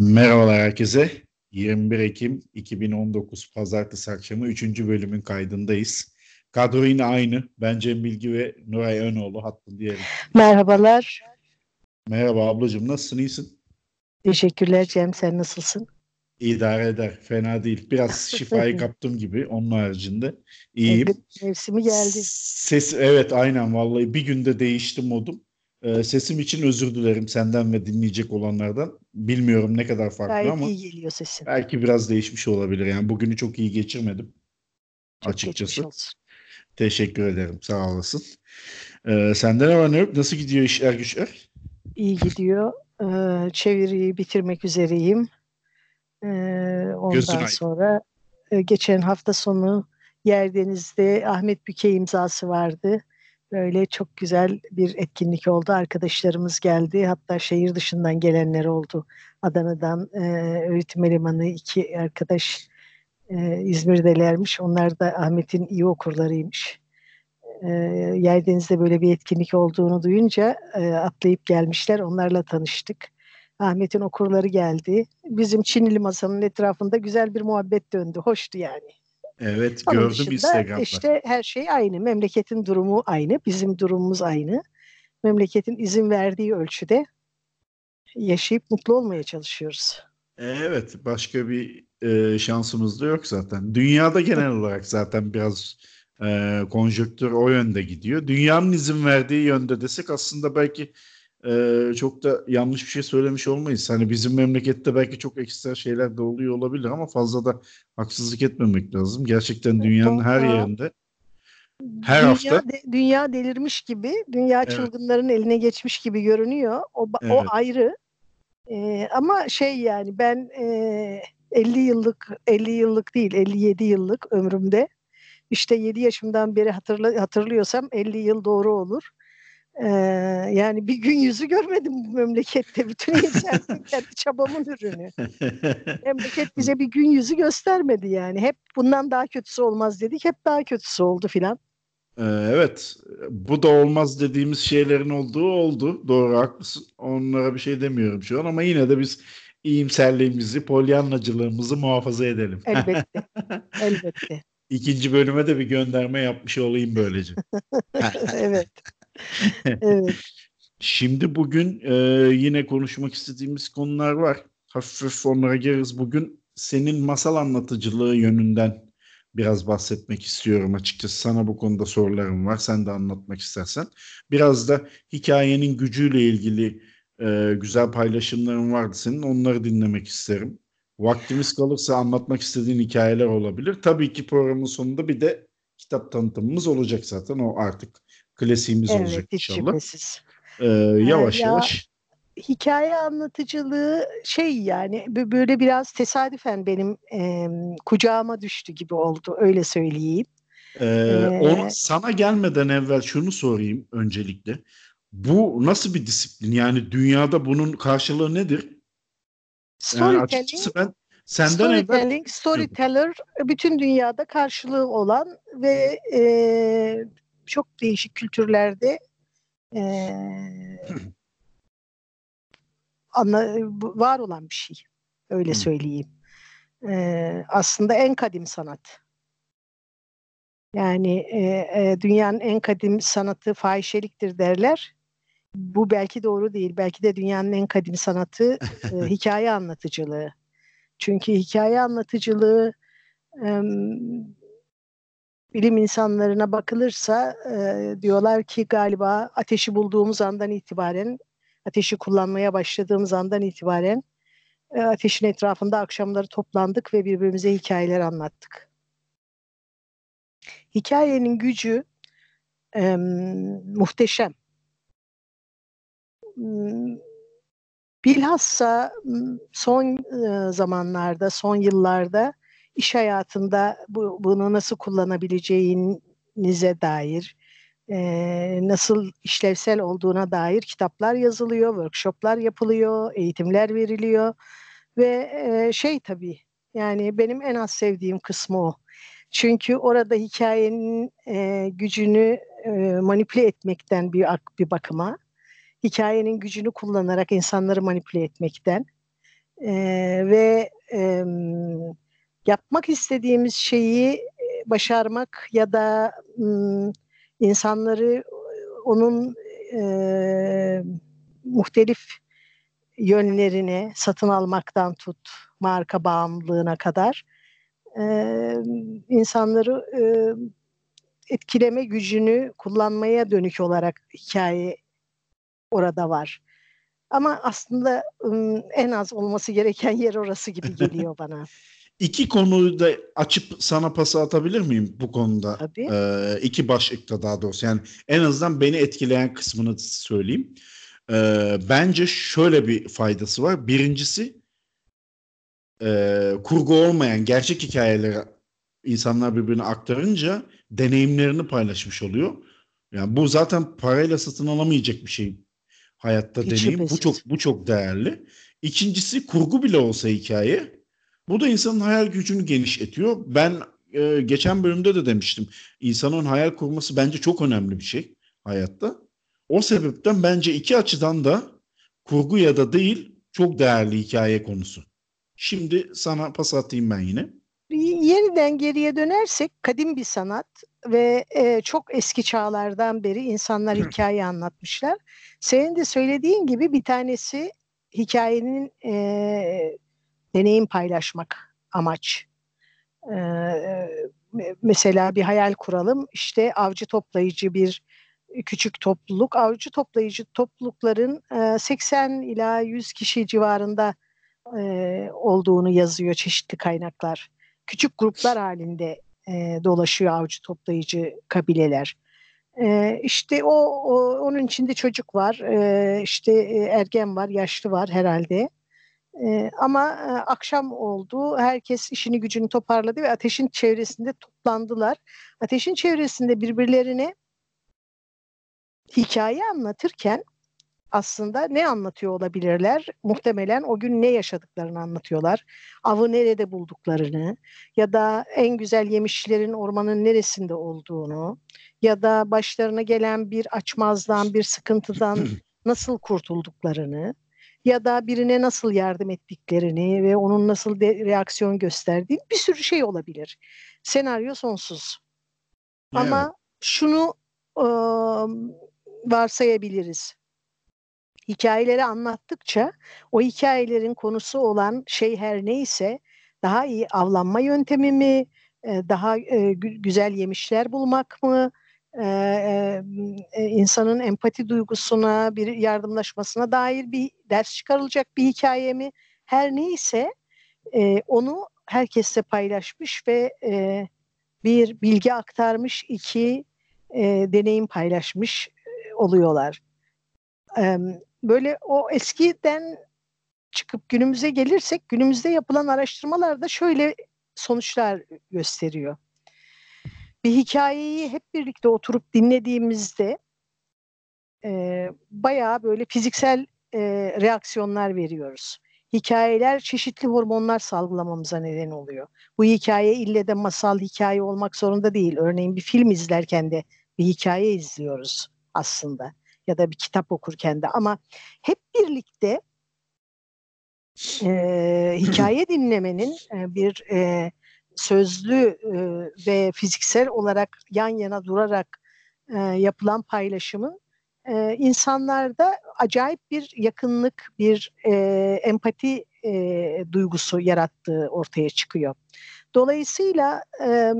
Merhabalar herkese. 21 Ekim 2019 Pazartesi akşamı 3. bölümün kaydındayız. Kadro yine aynı. Ben Cem Bilgi ve Nuray Önoğlu hattı diyelim. Merhabalar. Merhaba ablacığım nasılsın iyisin? Teşekkürler Cem sen nasılsın? İdare eder. Fena değil. Biraz şifayı kaptım gibi onun haricinde. İyiyim. Mevsimi geldi. Ses evet aynen vallahi bir günde değişti modum. Ee, sesim için özür dilerim senden ve dinleyecek olanlardan. Bilmiyorum ne kadar farklı Gayet ama iyi geliyor sesin. belki biraz değişmiş olabilir. Yani bugünü çok iyi geçirmedim Çok açıkçası. Teşekkür ederim. Sağ olasın. Ee, sende ne var ne yok? Nasıl gidiyor işler güçler? İyi gidiyor. Ee, çeviriyi bitirmek üzereyim. Ee, Gözün ondan aydın. sonra e, geçen hafta sonu Yerdeniz'de Ahmet Büke imzası vardı. Böyle çok güzel bir etkinlik oldu. Arkadaşlarımız geldi. Hatta şehir dışından gelenler oldu. Adana'dan e, öğretim elemanı iki arkadaş e, İzmir'delermiş. Onlar da Ahmet'in iyi okurlarıymış. E, Yerdeniz'de böyle bir etkinlik olduğunu duyunca e, atlayıp gelmişler. Onlarla tanıştık. Ahmet'in okurları geldi. Bizim Çinili masanın etrafında güzel bir muhabbet döndü. Hoştu yani. Evet Onun gördüm dışında Instagram'da. işte her şey aynı. Memleketin durumu aynı. Bizim durumumuz aynı. Memleketin izin verdiği ölçüde yaşayıp mutlu olmaya çalışıyoruz. Evet başka bir e, şansımız da yok zaten. Dünyada genel olarak zaten biraz e, konjonktür o yönde gidiyor. Dünyanın izin verdiği yönde desek aslında belki e, çok da yanlış bir şey söylemiş olmayız. Hani bizim memlekette belki çok ekstra şeyler de oluyor olabilir ama fazla da haksızlık etmemek lazım. Gerçekten dünyanın her yerinde her dünya, hafta de- dünya delirmiş gibi, dünya Evet. çılgınların eline geçmiş gibi görünüyor. O, ba- o Evet. ayrı. Ee, ama şey yani ben e, 50 yıllık, 50 yıllık değil 57 yıllık ömrümde işte 7 yaşımdan beri hatırla, hatırlıyorsam 50 yıl doğru olur. Ee, yani bir gün yüzü görmedim bu memlekette. Bütün insan kendi çabamın ürünü. Memleket bize bir gün yüzü göstermedi yani. Hep bundan daha kötüsü olmaz dedik. Hep daha kötüsü oldu filan. Ee, Evet, bu da olmaz dediğimiz şeylerin olduğu oldu. Doğru, haklısın. Onlara bir şey demiyorum şu an ama yine de biz iyimserliğimizi, polyanlacılığımızı muhafaza edelim. Elbette. Elbette. İkinci bölüme de bir gönderme yapmış olayım böylece. evet. Evet. Şimdi bugün e, yine konuşmak istediğimiz konular var. Hafif hafif onlara gireriz. Bugün senin masal anlatıcılığı yönünden biraz bahsetmek istiyorum açıkçası. Sana bu konuda sorularım var. Sen de anlatmak istersen. Biraz da hikayenin gücüyle ilgili e, güzel paylaşımların vardı senin. Onları dinlemek isterim. Vaktimiz kalırsa anlatmak istediğin hikayeler olabilir. Tabii ki programın sonunda bir de kitap tanıtımımız olacak zaten. O artık klasiğimiz olacak Evet, hiç inşallah. şüphesiz. Ee, yavaş ya- yavaş. Hikaye anlatıcılığı şey yani bö- böyle biraz tesadüfen benim em, kucağıma düştü gibi oldu öyle söyleyeyim. Ee, Ee, onu sana gelmeden evvel şunu sorayım öncelikle. Bu nasıl bir disiplin? Yani dünyada bunun karşılığı nedir? Yani Storytelling, açıkçası ben senden evvel storytelling, storyteller bütün dünyada karşılığı olan ve e, çok değişik kültürlerde e, anla, var olan bir şey. Öyle Hı. söyleyeyim. E, aslında en kadim sanat. Yani e, e, dünyanın en kadim sanatı fahişeliktir derler. Bu belki doğru değil. Belki de dünyanın en kadim sanatı e, hikaye anlatıcılığı. Çünkü hikaye anlatıcılığı bilim insanlarına bakılırsa e, diyorlar ki galiba ateşi bulduğumuz andan itibaren, ateşi kullanmaya başladığımız andan itibaren e, ateşin etrafında akşamları toplandık ve birbirimize hikayeler anlattık. Hikayenin gücü em, muhteşem. Bilhassa son e, zamanlarda, son yıllarda iş hayatında bu, bunu nasıl kullanabileceğinize dair, e, nasıl işlevsel olduğuna dair kitaplar yazılıyor, workshoplar yapılıyor, eğitimler veriliyor ve e, şey tabii yani benim en az sevdiğim kısmı o. Çünkü orada hikayenin e, gücünü e, manipüle etmekten bir bir bakıma, hikayenin gücünü kullanarak insanları manipüle etmekten, e, ve e, yapmak istediğimiz şeyi başarmak ya da insanları onun e, muhtelif yönlerine satın almaktan tut marka bağımlılığına kadar e, insanları e, etkileme gücünü kullanmaya dönük olarak hikaye orada var. Ama aslında en az olması gereken yer orası gibi geliyor bana. İki konuyu da açıp sana pası atabilir miyim bu konuda? Tabii. Ee, iki başlıkta daha doğrusu. Yani en azından beni etkileyen kısmını söyleyeyim. Ee, bence şöyle bir faydası var. Birincisi e, kurgu olmayan gerçek hikayeleri insanlar birbirine aktarınca deneyimlerini paylaşmış oluyor. Yani bu zaten parayla satın alamayacak bir şey hayatta Hiç deneyim. Bu çok bu çok değerli. İkincisi kurgu bile olsa hikaye. Bu da insanın hayal gücünü genişletiyor. Ben e, geçen bölümde de demiştim. İnsanın hayal kurması bence çok önemli bir şey hayatta. O sebepten bence iki açıdan da kurgu ya da değil çok değerli hikaye konusu. Şimdi sana pas atayım ben yine. Yeniden geriye dönersek kadim bir sanat ve e, çok eski çağlardan beri insanlar hikaye anlatmışlar. Senin de söylediğin gibi bir tanesi hikayenin e, deneyim paylaşmak amaç. E, mesela bir hayal kuralım işte avcı toplayıcı bir küçük topluluk. Avcı toplayıcı toplulukların e, 80 ila 100 kişi civarında e, olduğunu yazıyor çeşitli kaynaklar. Küçük gruplar halinde e, dolaşıyor avcı toplayıcı kabileler. E, işte o, o onun içinde çocuk var, e, işte e, ergen var, yaşlı var herhalde. E, ama e, akşam oldu, herkes işini gücünü toparladı ve ateşin çevresinde toplandılar. Ateşin çevresinde birbirlerine hikaye anlatırken aslında ne anlatıyor olabilirler? Muhtemelen o gün ne yaşadıklarını anlatıyorlar. Avı nerede bulduklarını ya da en güzel yemişlerin ormanın neresinde olduğunu ya da başlarına gelen bir açmazdan, bir sıkıntıdan nasıl kurtulduklarını ya da birine nasıl yardım ettiklerini ve onun nasıl de reaksiyon gösterdiği bir sürü şey olabilir. Senaryo sonsuz. Evet. Ama şunu ıı, varsayabiliriz hikayeleri anlattıkça o hikayelerin konusu olan şey her neyse daha iyi avlanma yöntemi mi, daha güzel yemişler bulmak mı, insanın empati duygusuna, bir yardımlaşmasına dair bir ders çıkarılacak bir hikaye mi, her neyse onu herkesle paylaşmış ve bir bilgi aktarmış, iki deneyim paylaşmış oluyorlar böyle o eskiden çıkıp günümüze gelirsek günümüzde yapılan araştırmalarda şöyle sonuçlar gösteriyor. Bir hikayeyi hep birlikte oturup dinlediğimizde e, bayağı böyle fiziksel e, reaksiyonlar veriyoruz. Hikayeler çeşitli hormonlar salgılamamıza neden oluyor. Bu hikaye ille de masal hikaye olmak zorunda değil. Örneğin bir film izlerken de bir hikaye izliyoruz aslında ya da bir kitap okurken de ama hep birlikte e, hikaye dinlemenin e, bir e, sözlü e, ve fiziksel olarak yan yana durarak e, yapılan paylaşımın e, insanlarda acayip bir yakınlık, bir e, empati e, duygusu yarattığı ortaya çıkıyor. Dolayısıyla e,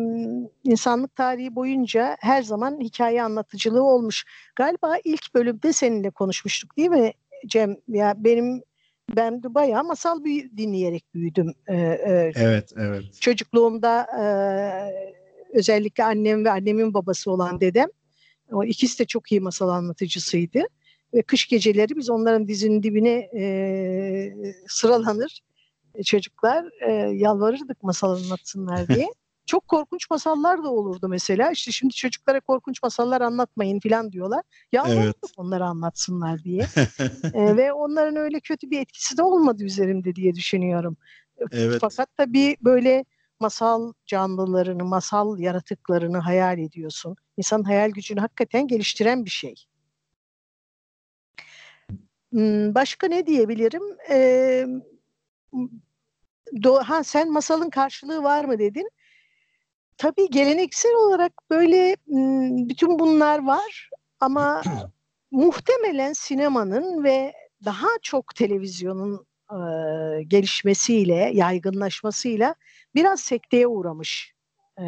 insanlık tarihi boyunca her zaman hikaye anlatıcılığı olmuş. Galiba ilk bölümde seninle konuşmuştuk değil mi Cem? Ya benim ben de bayağı masal büyü, dinleyerek büyüdüm. Ee, e, evet, evet. Çocukluğumda e, özellikle annem ve annemin babası olan dedem, o ikisi de çok iyi masal anlatıcısıydı. Ve kış geceleri biz onların dizinin dibine e, sıralanır e, çocuklar e, yalvarırdık masal anlatsınlar diye. Çok korkunç masallar da olurdu mesela. İşte şimdi çocuklara korkunç masallar anlatmayın falan diyorlar. Yalvarırdık evet. onları anlatsınlar diye. e, ve onların öyle kötü bir etkisi de olmadı üzerimde diye düşünüyorum. E, evet. Fakat tabii böyle masal canlılarını, masal yaratıklarını hayal ediyorsun. İnsanın hayal gücünü hakikaten geliştiren bir şey. Hmm, başka ne diyebilirim? Ee, do, ha sen masalın karşılığı var mı dedin. Tabii geleneksel olarak böyle bütün bunlar var ama muhtemelen sinemanın ve daha çok televizyonun e, gelişmesiyle, yaygınlaşmasıyla biraz sekteye uğramış e,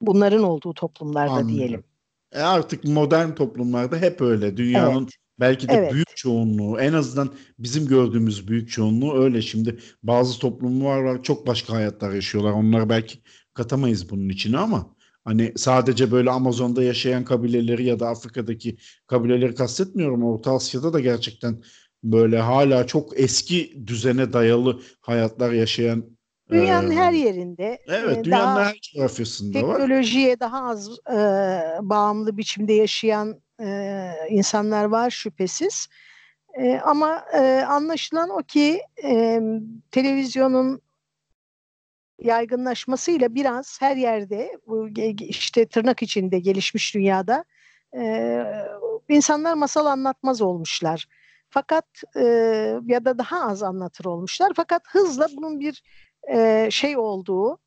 bunların olduğu toplumlarda Anladım. diyelim. E artık modern toplumlarda hep öyle. Dünyanın evet. Belki de evet. büyük çoğunluğu, en azından bizim gördüğümüz büyük çoğunluğu öyle. Şimdi bazı toplumlar var çok başka hayatlar yaşıyorlar. Onları belki katamayız bunun içine ama hani sadece böyle Amazon'da yaşayan kabileleri ya da Afrika'daki kabileleri kastetmiyorum. Orta Asya'da da gerçekten böyle hala çok eski düzene dayalı hayatlar yaşayan Dünyanın ee, her yerinde. Evet, dünyanın daha her coğrafyasında var. Teknolojiye daha az e, bağımlı biçimde yaşayan e, insanlar var şüphesiz. E, ama e, anlaşılan o ki e, televizyonun yaygınlaşmasıyla biraz her yerde bu işte tırnak içinde gelişmiş dünyada e, insanlar masal anlatmaz olmuşlar. Fakat e, ya da daha az anlatır olmuşlar. Fakat hızla bunun bir e, şey olduğu,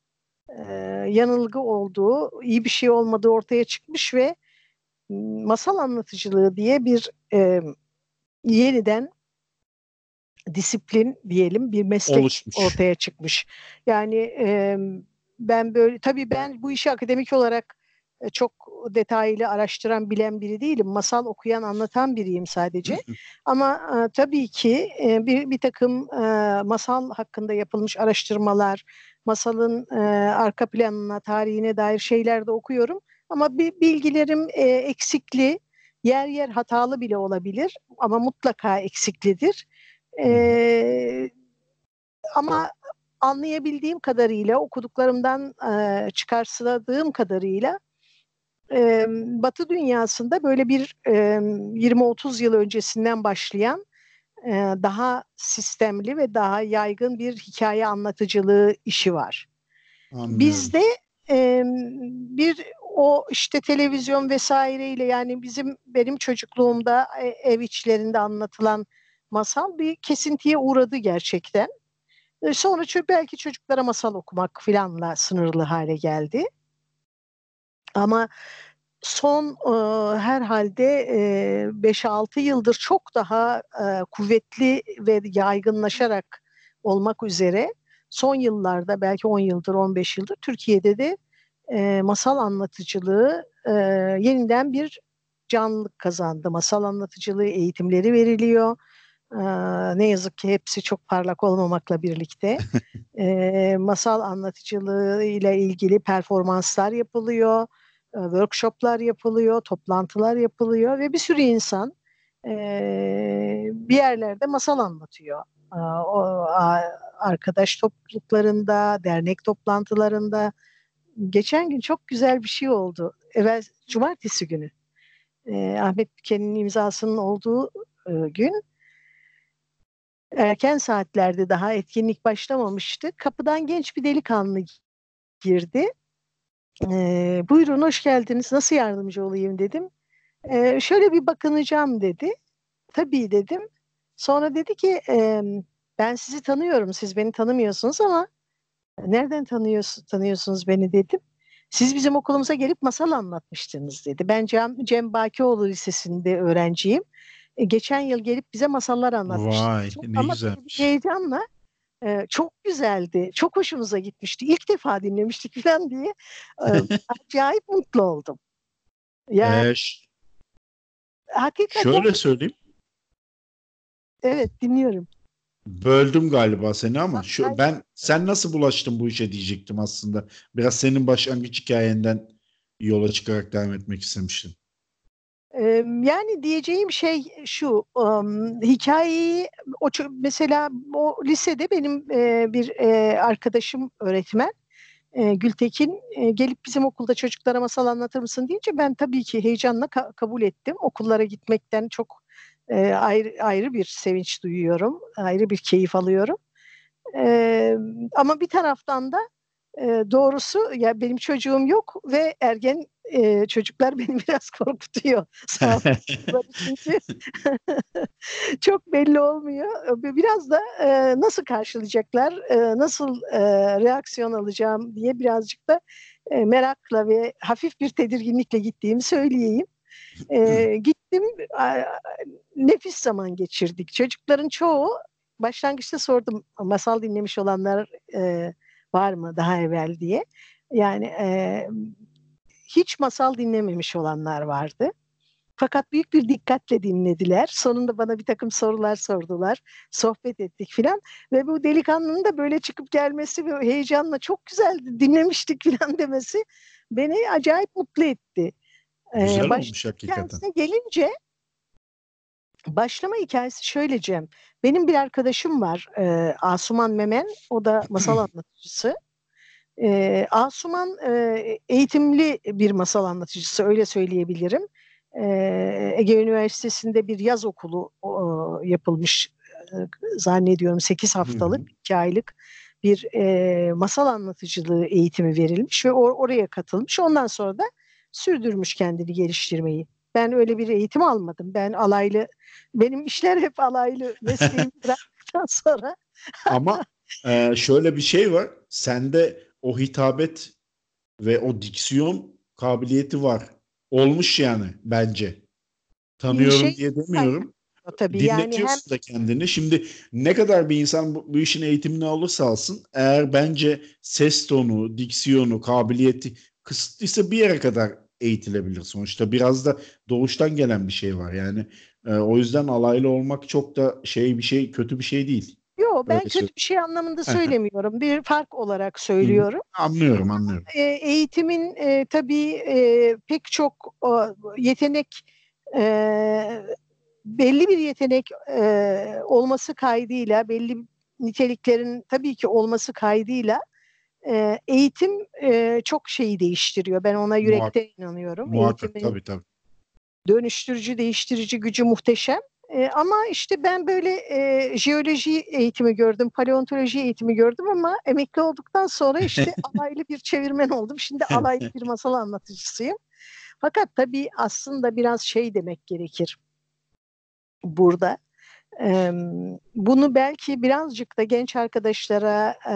e, yanılgı olduğu, iyi bir şey olmadığı ortaya çıkmış ve masal anlatıcılığı diye bir e, yeniden disiplin diyelim bir meslek Oluşmuş. ortaya çıkmış. Yani e, ben böyle tabii ben bu işi akademik olarak e, çok detaylı araştıran bilen biri değilim. Masal okuyan anlatan biriyim sadece. Ama e, tabii ki e, bir, bir takım e, masal hakkında yapılmış araştırmalar, masalın e, arka planına, tarihine dair şeyler de okuyorum. Ama bir bilgilerim e, eksikli, yer yer hatalı bile olabilir ama mutlaka eksiklidir. E, ama anlayabildiğim kadarıyla, okuduklarımdan e, çıkarsıladığım kadarıyla e, Batı dünyasında böyle bir e, 20-30 yıl öncesinden başlayan e, daha sistemli ve daha yaygın bir hikaye anlatıcılığı işi var. Anladım. Bizde e, bir o işte televizyon vesaireyle yani bizim benim çocukluğumda ev içlerinde anlatılan masal bir kesintiye uğradı gerçekten. Sonra belki çocuklara masal okumak filanla sınırlı hale geldi. Ama son e, herhalde e, 5-6 yıldır çok daha e, kuvvetli ve yaygınlaşarak olmak üzere son yıllarda belki 10 yıldır 15 yıldır Türkiye'de de e, masal anlatıcılığı e, yeniden bir canlılık kazandı. Masal anlatıcılığı eğitimleri veriliyor. E, ne yazık ki hepsi çok parlak olmamakla birlikte e, masal anlatıcılığı ile ilgili performanslar yapılıyor e, workshoplar yapılıyor, toplantılar yapılıyor ve bir sürü insan e, bir yerlerde masal anlatıyor. E, o arkadaş topluluklarında, dernek toplantılarında. Geçen gün çok güzel bir şey oldu. Evvel cumartesi günü. E, Ahmet Büken'in imzasının olduğu e, gün erken saatlerde daha etkinlik başlamamıştı. Kapıdan genç bir delikanlı girdi e, buyurun hoş geldiniz nasıl yardımcı olayım dedim. E, şöyle bir bakınacağım dedi. Tabii dedim. Sonra dedi ki e, ben sizi tanıyorum siz beni tanımıyorsunuz ama nereden tanıyorsunuz, tanıyorsunuz beni dedim. Siz bizim okulumuza gelip masal anlatmıştınız dedi. Ben Cem, Cem Bakioğlu Lisesi'nde öğrenciyim. E, geçen yıl gelip bize masallar anlatmıştınız. Vay ne Ama güzelmiş. heyecanla e, çok güzeldi, çok hoşumuza gitmişti. İlk defa dinlemiştik falan diye e, acayip mutlu oldum. Yani ee, hakikaten şöyle söyleyeyim. Evet dinliyorum. Böldüm galiba seni ama şu ben sen nasıl bulaştın bu işe diyecektim aslında. Biraz senin başlangıç hikayenden yola çıkarak devam etmek istemiştim. Yani diyeceğim şey şu, um, hikayeyi o mesela o lisede benim e, bir e, arkadaşım öğretmen e, Gültekin e, gelip bizim okulda çocuklara masal anlatır mısın deyince ben tabii ki heyecanla ka- kabul ettim. Okullara gitmekten çok e, ayrı, ayrı bir sevinç duyuyorum, ayrı bir keyif alıyorum. E, ama bir taraftan da e, doğrusu ya benim çocuğum yok ve ergen e, çocuklar beni biraz korkutuyor. Sağ çünkü çok belli olmuyor. Biraz da e, nasıl karşılayacaklar, e, nasıl e, reaksiyon alacağım diye birazcık da e, merakla ve hafif bir tedirginlikle gittiğimi söyleyeyim. E, gittim, a, nefis zaman geçirdik. Çocukların çoğu başlangıçta sordum masal dinlemiş olanlar e, var mı daha evvel diye. Yani e, hiç masal dinlememiş olanlar vardı. Fakat büyük bir dikkatle dinlediler. Sonunda bana bir takım sorular sordular. Sohbet ettik filan. Ve bu delikanlının da böyle çıkıp gelmesi ve heyecanla çok güzeldi dinlemiştik filan demesi beni acayip mutlu etti. Güzel ee, baş, olmuş hakikaten. gelince başlama hikayesi şöyle Cem. Benim bir arkadaşım var e, Asuman Memen. O da masal anlatıcısı. E, Asuman e, eğitimli bir masal anlatıcısı öyle söyleyebilirim. E, Ege Üniversitesi'nde bir yaz okulu o, yapılmış e, zannediyorum 8 haftalık, 2 aylık bir e, masal anlatıcılığı eğitimi verilmiş ve or- oraya katılmış. Ondan sonra da sürdürmüş kendini geliştirmeyi. Ben öyle bir eğitim almadım. Ben alaylı, benim işler hep alaylı mesleğimi bıraktıktan sonra. Ama e, şöyle bir şey var. Sende o hitabet ve o diksiyon kabiliyeti var. Olmuş yani bence. Tanıyorum şey, diye demiyorum. Tabii Dinletiyorsun yani hem... da kendini. Şimdi ne kadar bir insan bu, bu işin eğitimini alırsa alsın eğer bence ses tonu, diksiyonu, kabiliyeti kısıtlıysa bir yere kadar eğitilebilir sonuçta. Biraz da doğuştan gelen bir şey var yani. E, o yüzden alaylı olmak çok da şey bir şey kötü bir şey değil. Yok ben Öyle kötü bir şey anlamında söylemiyorum. bir fark olarak söylüyorum. Anlıyorum anlıyorum. E, eğitimin e, tabii e, pek çok o, yetenek e, belli bir yetenek e, olması kaydıyla belli niteliklerin tabii ki olması kaydıyla e, eğitim e, çok şeyi değiştiriyor. Ben ona yürekte Muhak- inanıyorum. Muhakkak Eğitimin tabii tabii. Dönüştürücü, değiştirici gücü muhteşem. E, ama işte ben böyle e, jeoloji eğitimi gördüm, paleontoloji eğitimi gördüm ama emekli olduktan sonra işte alaylı bir çevirmen oldum. Şimdi alaylı bir masal anlatıcısıyım. Fakat tabii aslında biraz şey demek gerekir burada. E, bunu belki birazcık da genç arkadaşlara e,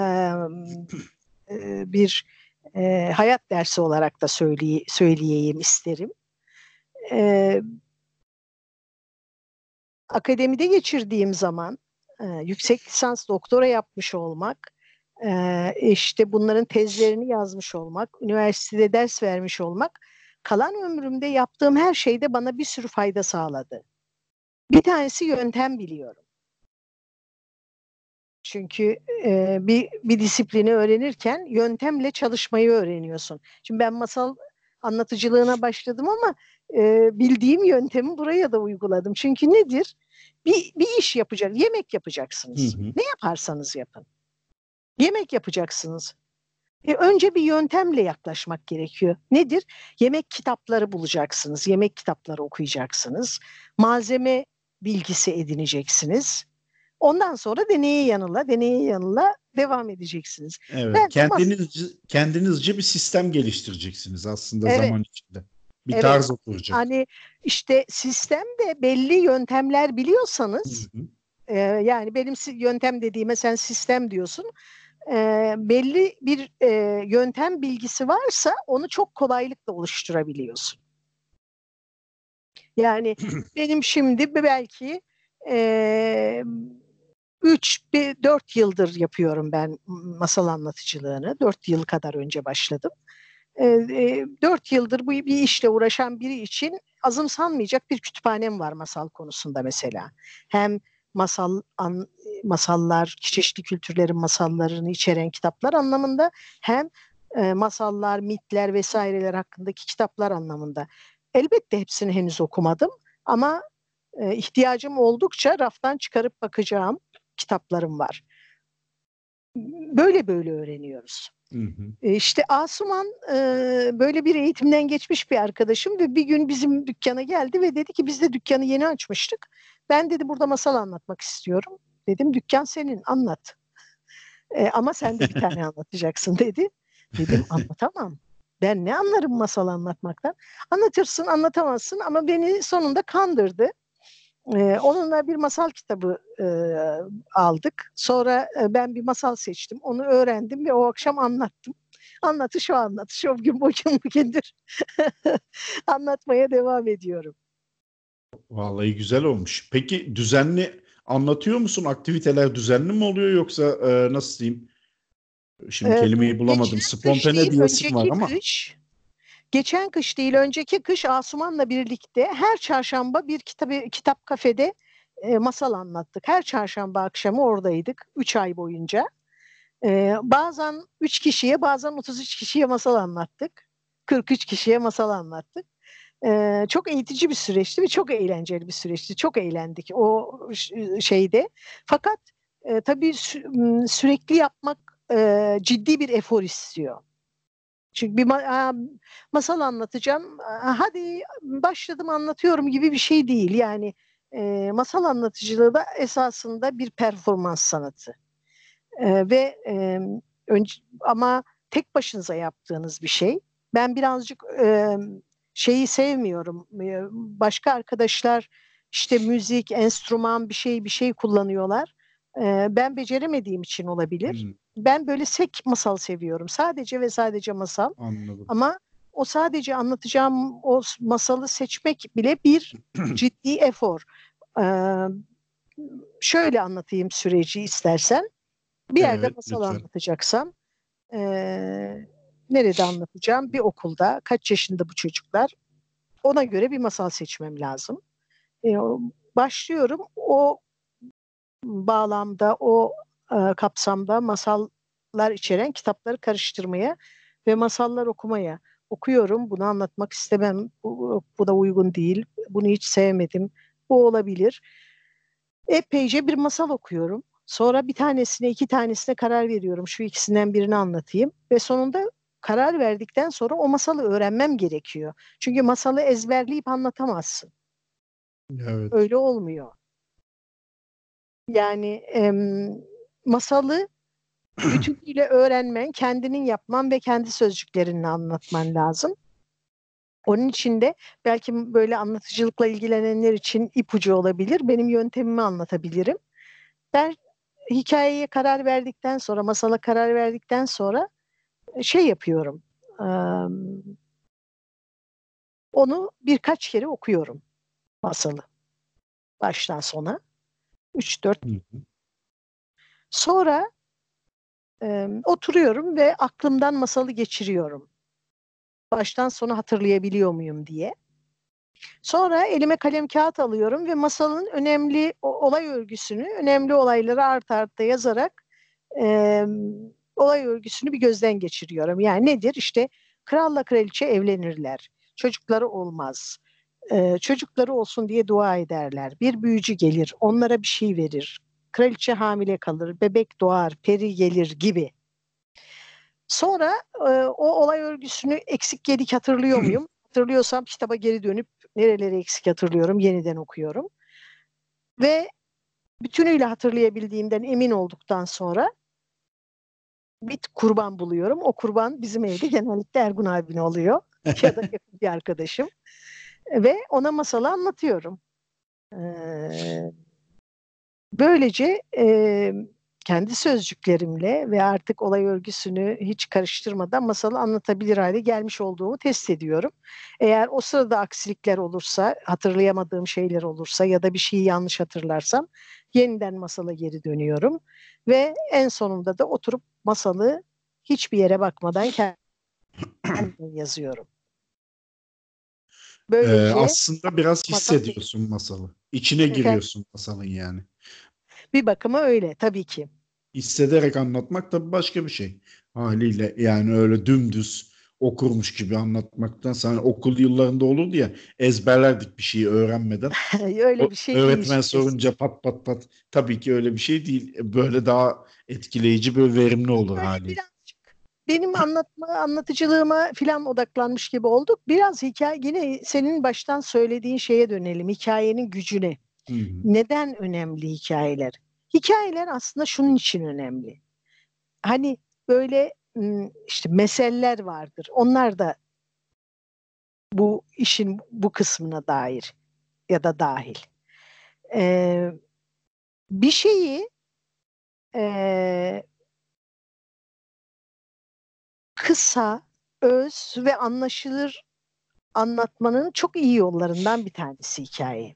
bir hayat dersi olarak da söyleye, söyleyeyim isterim. Akademide geçirdiğim zaman yüksek lisans doktora yapmış olmak, işte bunların tezlerini yazmış olmak, üniversitede ders vermiş olmak, kalan ömrümde yaptığım her şeyde bana bir sürü fayda sağladı. Bir tanesi yöntem biliyorum. Çünkü e, bir bir disiplini öğrenirken yöntemle çalışmayı öğreniyorsun. Şimdi ben masal anlatıcılığına başladım ama e, bildiğim yöntemi buraya da uyguladım. Çünkü nedir? Bir, bir iş yapacak, yemek yapacaksınız. Hı hı. Ne yaparsanız yapın. Yemek yapacaksınız. E, önce bir yöntemle yaklaşmak gerekiyor. Nedir? Yemek kitapları bulacaksınız, yemek kitapları okuyacaksınız, malzeme bilgisi edineceksiniz Ondan sonra deneye yanıla, deneye yanıla devam edeceksiniz. Evet. Ben kendinizce, mas- kendinizce bir sistem geliştireceksiniz aslında evet. zaman içinde. Bir evet. tarz oturacak. Hani işte sistemde belli yöntemler biliyorsanız E, yani benim yöntem dediğime sen sistem diyorsun. E, belli bir e, yöntem bilgisi varsa onu çok kolaylıkla oluşturabiliyorsun. Yani benim şimdi belki e, 3-4 yıldır yapıyorum ben masal anlatıcılığını. 4 yıl kadar önce başladım. E, e, 4 yıldır bu bir işle uğraşan biri için azımsanmayacak bir kütüphanem var masal konusunda mesela. Hem masal an, masallar, çeşitli kültürlerin masallarını içeren kitaplar anlamında hem e, masallar, mitler vesaireler hakkındaki kitaplar anlamında. Elbette hepsini henüz okumadım ama e, ihtiyacım oldukça raftan çıkarıp bakacağım kitaplarım var. Böyle böyle öğreniyoruz. Hı hı. E, işte Asuman e, böyle bir eğitimden geçmiş bir arkadaşım ve bir gün bizim dükkana geldi ve dedi ki biz de dükkanı yeni açmıştık. Ben dedi burada masal anlatmak istiyorum. Dedim dükkan senin anlat. E, ama sen de bir tane anlatacaksın dedi. Dedim anlatamam. Ben ne anlarım masal anlatmaktan? Anlatırsın, anlatamazsın ama beni sonunda kandırdı. Ee, onunla bir masal kitabı e, aldık. Sonra e, ben bir masal seçtim. Onu öğrendim ve o akşam anlattım. Anlatış o anlatış. O gün bugün bugündür anlatmaya devam ediyorum. Vallahi güzel olmuş. Peki düzenli anlatıyor musun? Aktiviteler düzenli mi oluyor yoksa e, nasıl diyeyim? Şimdi ee, kelimeyi bulamadım. Spontane diyesim var ama. Kış, geçen kış değil, önceki kış Asuman'la birlikte her çarşamba bir kitap, kitap kafede e, masal anlattık. Her çarşamba akşamı oradaydık. Üç ay boyunca. E, bazen üç kişiye, bazen 33 kişiye masal anlattık. 43 kişiye masal anlattık. Ee, çok eğitici bir süreçti ve çok eğlenceli bir süreçti. Çok eğlendik o şeyde. Fakat e, tabii sü- sürekli yapmak e, ciddi bir efor istiyor. Çünkü bir ma- masal anlatacağım. Hadi başladım anlatıyorum gibi bir şey değil. Yani e, masal anlatıcılığı da esasında bir performans sanatı. E, ve e, önce, ama tek başınıza yaptığınız bir şey. Ben birazcık e, şeyi sevmiyorum. Başka arkadaşlar işte müzik, enstrüman bir şey bir şey kullanıyorlar. Ben beceremediğim için olabilir. Ben böyle sek masal seviyorum. Sadece ve sadece masal. Anladım. Ama o sadece anlatacağım o masalı seçmek bile bir ciddi efor. Ee, şöyle anlatayım süreci istersen. Bir yerde evet, masal lütfen. anlatacaksam e, nerede anlatacağım? Bir okulda. Kaç yaşında bu çocuklar? Ona göre bir masal seçmem lazım. E, başlıyorum. O bağlamda, o e, kapsamda masallar içeren kitapları karıştırmaya ve masallar okumaya. Okuyorum, bunu anlatmak istemem, bu, bu da uygun değil, bunu hiç sevmedim, bu olabilir. Epeyce bir masal okuyorum. Sonra bir tanesine, iki tanesine karar veriyorum. Şu ikisinden birini anlatayım. Ve sonunda karar verdikten sonra o masalı öğrenmem gerekiyor. Çünkü masalı ezberleyip anlatamazsın. Evet. Öyle olmuyor. Yani masalı bütünüyle öğrenmen, kendinin yapman ve kendi sözcüklerinle anlatman lazım. Onun için de belki böyle anlatıcılıkla ilgilenenler için ipucu olabilir. Benim yöntemimi anlatabilirim. Ben hikayeye karar verdikten sonra, masala karar verdikten sonra şey yapıyorum. onu birkaç kere okuyorum masalı. Baştan sona. 3-4. Sonra e, oturuyorum ve aklımdan masalı geçiriyorum. Baştan sona hatırlayabiliyor muyum diye. Sonra elime kalem kağıt alıyorum ve masalın önemli olay örgüsünü, önemli olayları art arda yazarak e, olay örgüsünü bir gözden geçiriyorum. Yani nedir? İşte kralla kraliçe evlenirler. Çocukları olmaz. Ee, çocukları olsun diye dua ederler. Bir büyücü gelir, onlara bir şey verir. Kraliçe hamile kalır, bebek doğar, peri gelir gibi. Sonra e, o olay örgüsünü eksik gedik hatırlıyor muyum? Hatırlıyorsam kitaba geri dönüp nereleri eksik hatırlıyorum, yeniden okuyorum. Ve bütünüyle hatırlayabildiğimden emin olduktan sonra bir kurban buluyorum. O kurban bizim evde genellikle Ergun abine oluyor. ya da yakın bir arkadaşım. Ve ona masalı anlatıyorum. Ee, böylece e, kendi sözcüklerimle ve artık olay örgüsünü hiç karıştırmadan masalı anlatabilir hale gelmiş olduğumu test ediyorum. Eğer o sırada aksilikler olursa, hatırlayamadığım şeyler olursa ya da bir şeyi yanlış hatırlarsam yeniden masala geri dönüyorum ve en sonunda da oturup masalı hiçbir yere bakmadan kendim yazıyorum. Böylece ee, aslında biraz hissediyorsun masalı. İçine giriyorsun masalın yani. Bir bakıma öyle tabii ki. Hissederek anlatmak da başka bir şey. Haliyle yani öyle dümdüz okurmuş gibi anlatmaktan sana okul yıllarında olurdu ya ezberlerdik bir şeyi öğrenmeden. öyle bir şey Öğretmen değil. sorunca pat pat pat tabii ki öyle bir şey değil. Böyle daha etkileyici böyle verimli olur haliyle. birazcık benim anlatma anlatıcılığıma filan odaklanmış gibi olduk. Biraz hikaye yine senin baştan söylediğin şeye dönelim. Hikayenin gücüne. Hı hı. Neden önemli hikayeler? Hikayeler aslında şunun için önemli. Hani böyle işte meseleler vardır. Onlar da bu işin bu kısmına dair ya da dahil. Ee, bir şeyi e, kısa, öz ve anlaşılır anlatmanın çok iyi yollarından bir tanesi hikaye.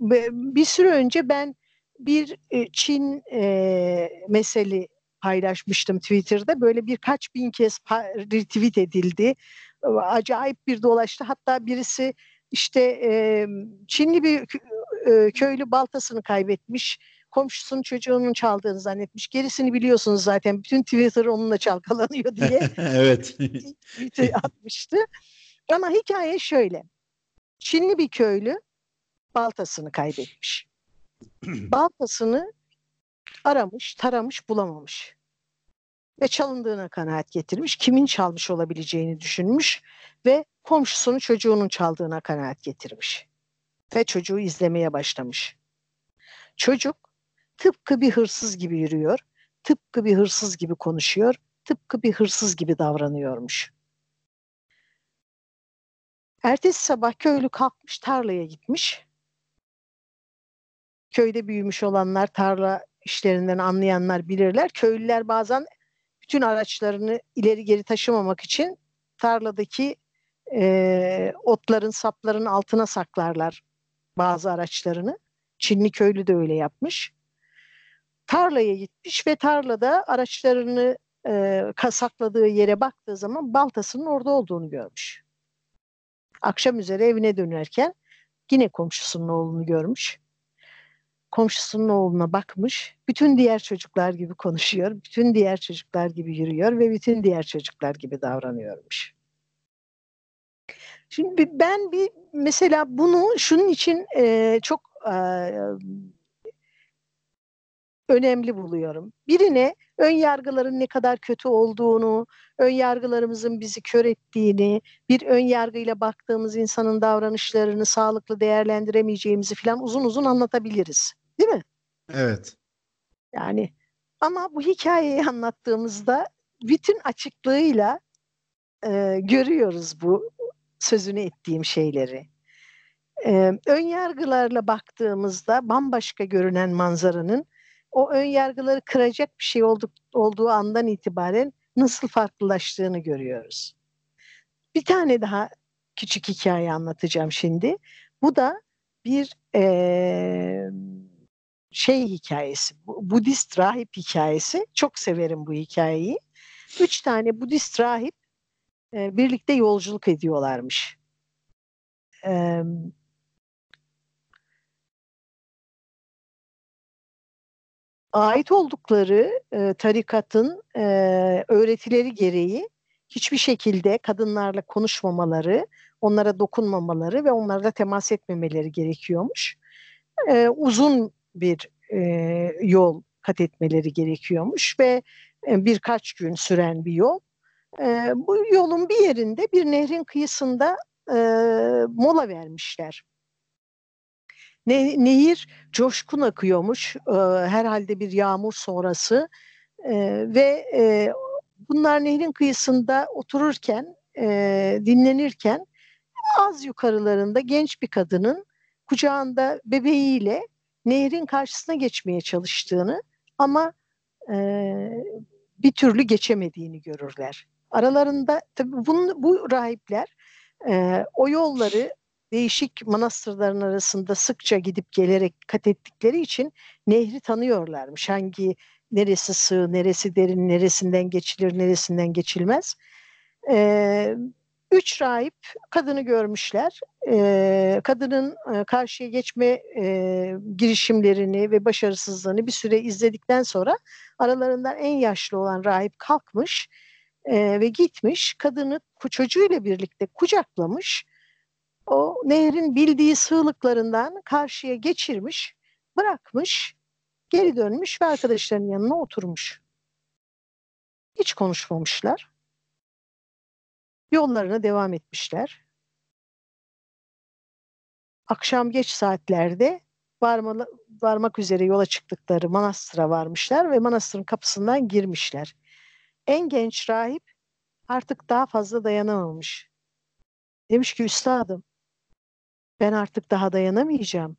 Bir süre önce ben bir e, Çin e, meseli paylaşmıştım Twitter'da. Böyle birkaç bin kez retweet edildi. Acayip bir dolaştı. Hatta birisi işte e, Çinli bir köylü baltasını kaybetmiş. Komşusunun çocuğunun çaldığını zannetmiş. Gerisini biliyorsunuz zaten. Bütün Twitter onunla çalkalanıyor diye. evet. atmıştı. Ama hikaye şöyle. Çinli bir köylü baltasını kaybetmiş. baltasını aramış, taramış, bulamamış. Ve çalındığına kanaat getirmiş. Kimin çalmış olabileceğini düşünmüş ve komşusunun çocuğunun çaldığına kanaat getirmiş. Ve çocuğu izlemeye başlamış. Çocuk tıpkı bir hırsız gibi yürüyor, tıpkı bir hırsız gibi konuşuyor, tıpkı bir hırsız gibi davranıyormuş. Ertesi sabah köylü kalkmış tarlaya gitmiş. Köyde büyümüş olanlar, tarla işlerinden anlayanlar bilirler. Köylüler bazen bütün araçlarını ileri geri taşımamak için tarladaki e, otların, sapların altına saklarlar bazı araçlarını. Çinli köylü de öyle yapmış. Tarlaya gitmiş ve tarlada araçlarını e, sakladığı yere baktığı zaman baltasının orada olduğunu görmüş. Akşam üzere evine dönerken yine komşusunun oğlunu görmüş. Komşusunun oğluna bakmış. Bütün diğer çocuklar gibi konuşuyor. Bütün diğer çocuklar gibi yürüyor ve bütün diğer çocuklar gibi davranıyormuş. Şimdi ben bir mesela bunu şunun için e, çok e, önemli buluyorum. Birine ön yargıların ne kadar kötü olduğunu, ön yargılarımızın bizi kör ettiğini, bir ön yargıyla baktığımız insanın davranışlarını sağlıklı değerlendiremeyeceğimizi falan uzun uzun anlatabiliriz. Değil mi? Evet. Yani ama bu hikayeyi anlattığımızda bütün açıklığıyla e, görüyoruz bu sözünü ettiğim şeyleri. Ee, ön yargılarla baktığımızda bambaşka görünen manzaranın o ön yargıları kıracak bir şey olduk, olduğu andan itibaren nasıl farklılaştığını görüyoruz. Bir tane daha küçük hikaye anlatacağım şimdi. Bu da bir e, şey hikayesi, Budist rahip hikayesi. Çok severim bu hikayeyi. Üç tane Budist rahip e, birlikte yolculuk ediyorlarmış. E, ait oldukları e, tarikatın e, öğretileri gereği hiçbir şekilde kadınlarla konuşmamaları, onlara dokunmamaları ve onlarla temas etmemeleri gerekiyormuş. E, uzun bir e, yol kat etmeleri gerekiyormuş ve e, birkaç gün süren bir yol. E, bu yolun bir yerinde bir nehrin kıyısında e, mola vermişler. Ne, nehir coşkun akıyormuş e, herhalde bir yağmur sonrası e, ve e, bunlar nehrin kıyısında otururken e, dinlenirken az yukarılarında genç bir kadının kucağında bebeğiyle nehrin karşısına geçmeye çalıştığını ama e, bir türlü geçemediğini görürler. Aralarında tabii bunu, bu rahipler e, o yolları değişik manastırların arasında sıkça gidip gelerek kat ettikleri için nehri tanıyorlarmış. Hangi neresi sığ, neresi derin, neresinden geçilir, neresinden geçilmez. Ee, üç rahip kadını görmüşler. Ee, kadının e, karşıya geçme e, girişimlerini ve başarısızlığını bir süre izledikten sonra aralarından en yaşlı olan rahip kalkmış e, ve gitmiş. Kadını çocuğuyla birlikte kucaklamış o nehrin bildiği sığlıklarından karşıya geçirmiş, bırakmış, geri dönmüş ve arkadaşlarının yanına oturmuş. Hiç konuşmamışlar. Yollarına devam etmişler. Akşam geç saatlerde varma, varmak üzere yola çıktıkları manastıra varmışlar ve manastırın kapısından girmişler. en genç rahip artık daha fazla dayanamamış. Demiş ki üstadım ben artık daha dayanamayacağım.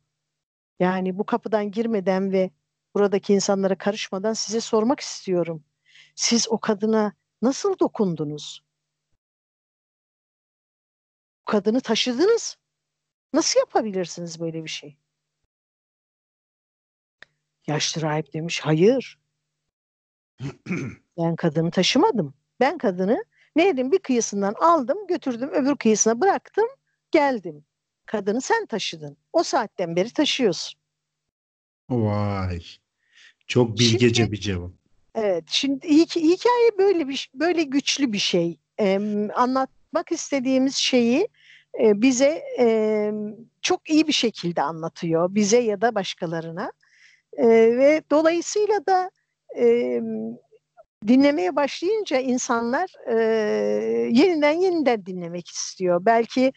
Yani bu kapıdan girmeden ve buradaki insanlara karışmadan size sormak istiyorum. Siz o kadına nasıl dokundunuz? Kadını taşıdınız. Nasıl yapabilirsiniz böyle bir şey? Yaşlı rahip demiş, hayır. ben kadını taşımadım. Ben kadını nehrin bir kıyısından aldım, götürdüm, öbür kıyısına bıraktım, geldim. Kadını sen taşıdın. O saatten beri taşıyorsun. Vay. Çok bilgece şimdi, bir cevap. Evet. Şimdi hikaye böyle bir böyle güçlü bir şey. Ee, anlatmak istediğimiz şeyi e, bize e, çok iyi bir şekilde anlatıyor. Bize ya da başkalarına. E, ve dolayısıyla da e, dinlemeye başlayınca insanlar e, yeniden yeniden dinlemek istiyor. Belki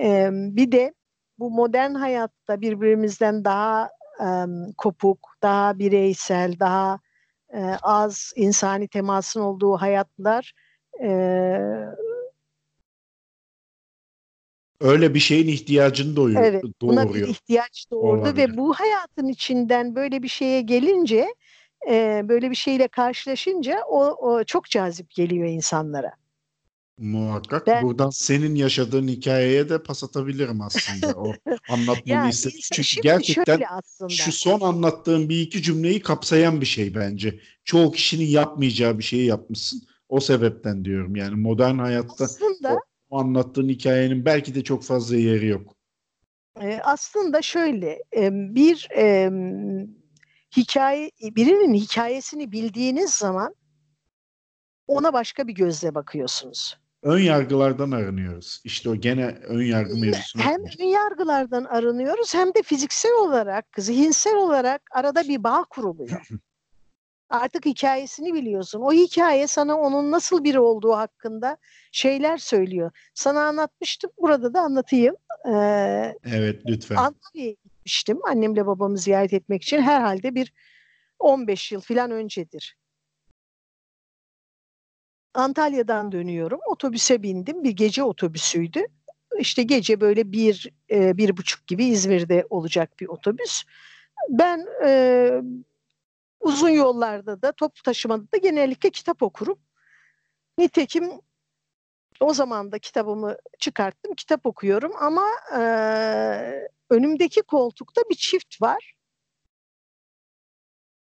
e, bir de bu modern hayatta birbirimizden daha e, kopuk, daha bireysel, daha e, az insani temasın olduğu hayatlar e, öyle bir şeyin ihtiyacını doğuyor. Evet, buna bir ihtiyaç doğurdu Olabilir. ve bu hayatın içinden böyle bir şeye gelince, e, böyle bir şeyle karşılaşınca o, o çok cazip geliyor insanlara. Muhakkak. Ben, Buradan senin yaşadığın hikayeye de pas atabilirim aslında. O anlatmanı istedim. Çünkü gerçekten şu son anlattığım bir iki cümleyi kapsayan bir şey bence. Çoğu kişinin yapmayacağı bir şeyi yapmışsın. O sebepten diyorum. Yani modern hayatta aslında, o, o anlattığın hikayenin belki de çok fazla yeri yok. E, aslında şöyle bir e, hikaye birinin hikayesini bildiğiniz zaman ona başka bir gözle bakıyorsunuz ön yargılardan arınıyoruz. İşte o gene ön yargı mevzusuna. Hem ön yargılardan arınıyoruz hem de fiziksel olarak, zihinsel olarak arada bir bağ kuruluyor. Artık hikayesini biliyorsun. O hikaye sana onun nasıl biri olduğu hakkında şeyler söylüyor. Sana anlatmıştım. Burada da anlatayım. Ee, evet lütfen. Antalya'ya gitmiştim. Annemle babamı ziyaret etmek için. Herhalde bir 15 yıl falan öncedir. Antalya'dan dönüyorum. Otobüse bindim. Bir gece otobüsüydü. İşte gece böyle bir, e, bir buçuk gibi İzmir'de olacak bir otobüs. Ben e, uzun yollarda da toplu taşımada da genellikle kitap okurum. Nitekim o zaman da kitabımı çıkarttım, kitap okuyorum ama e, önümdeki koltukta bir çift var.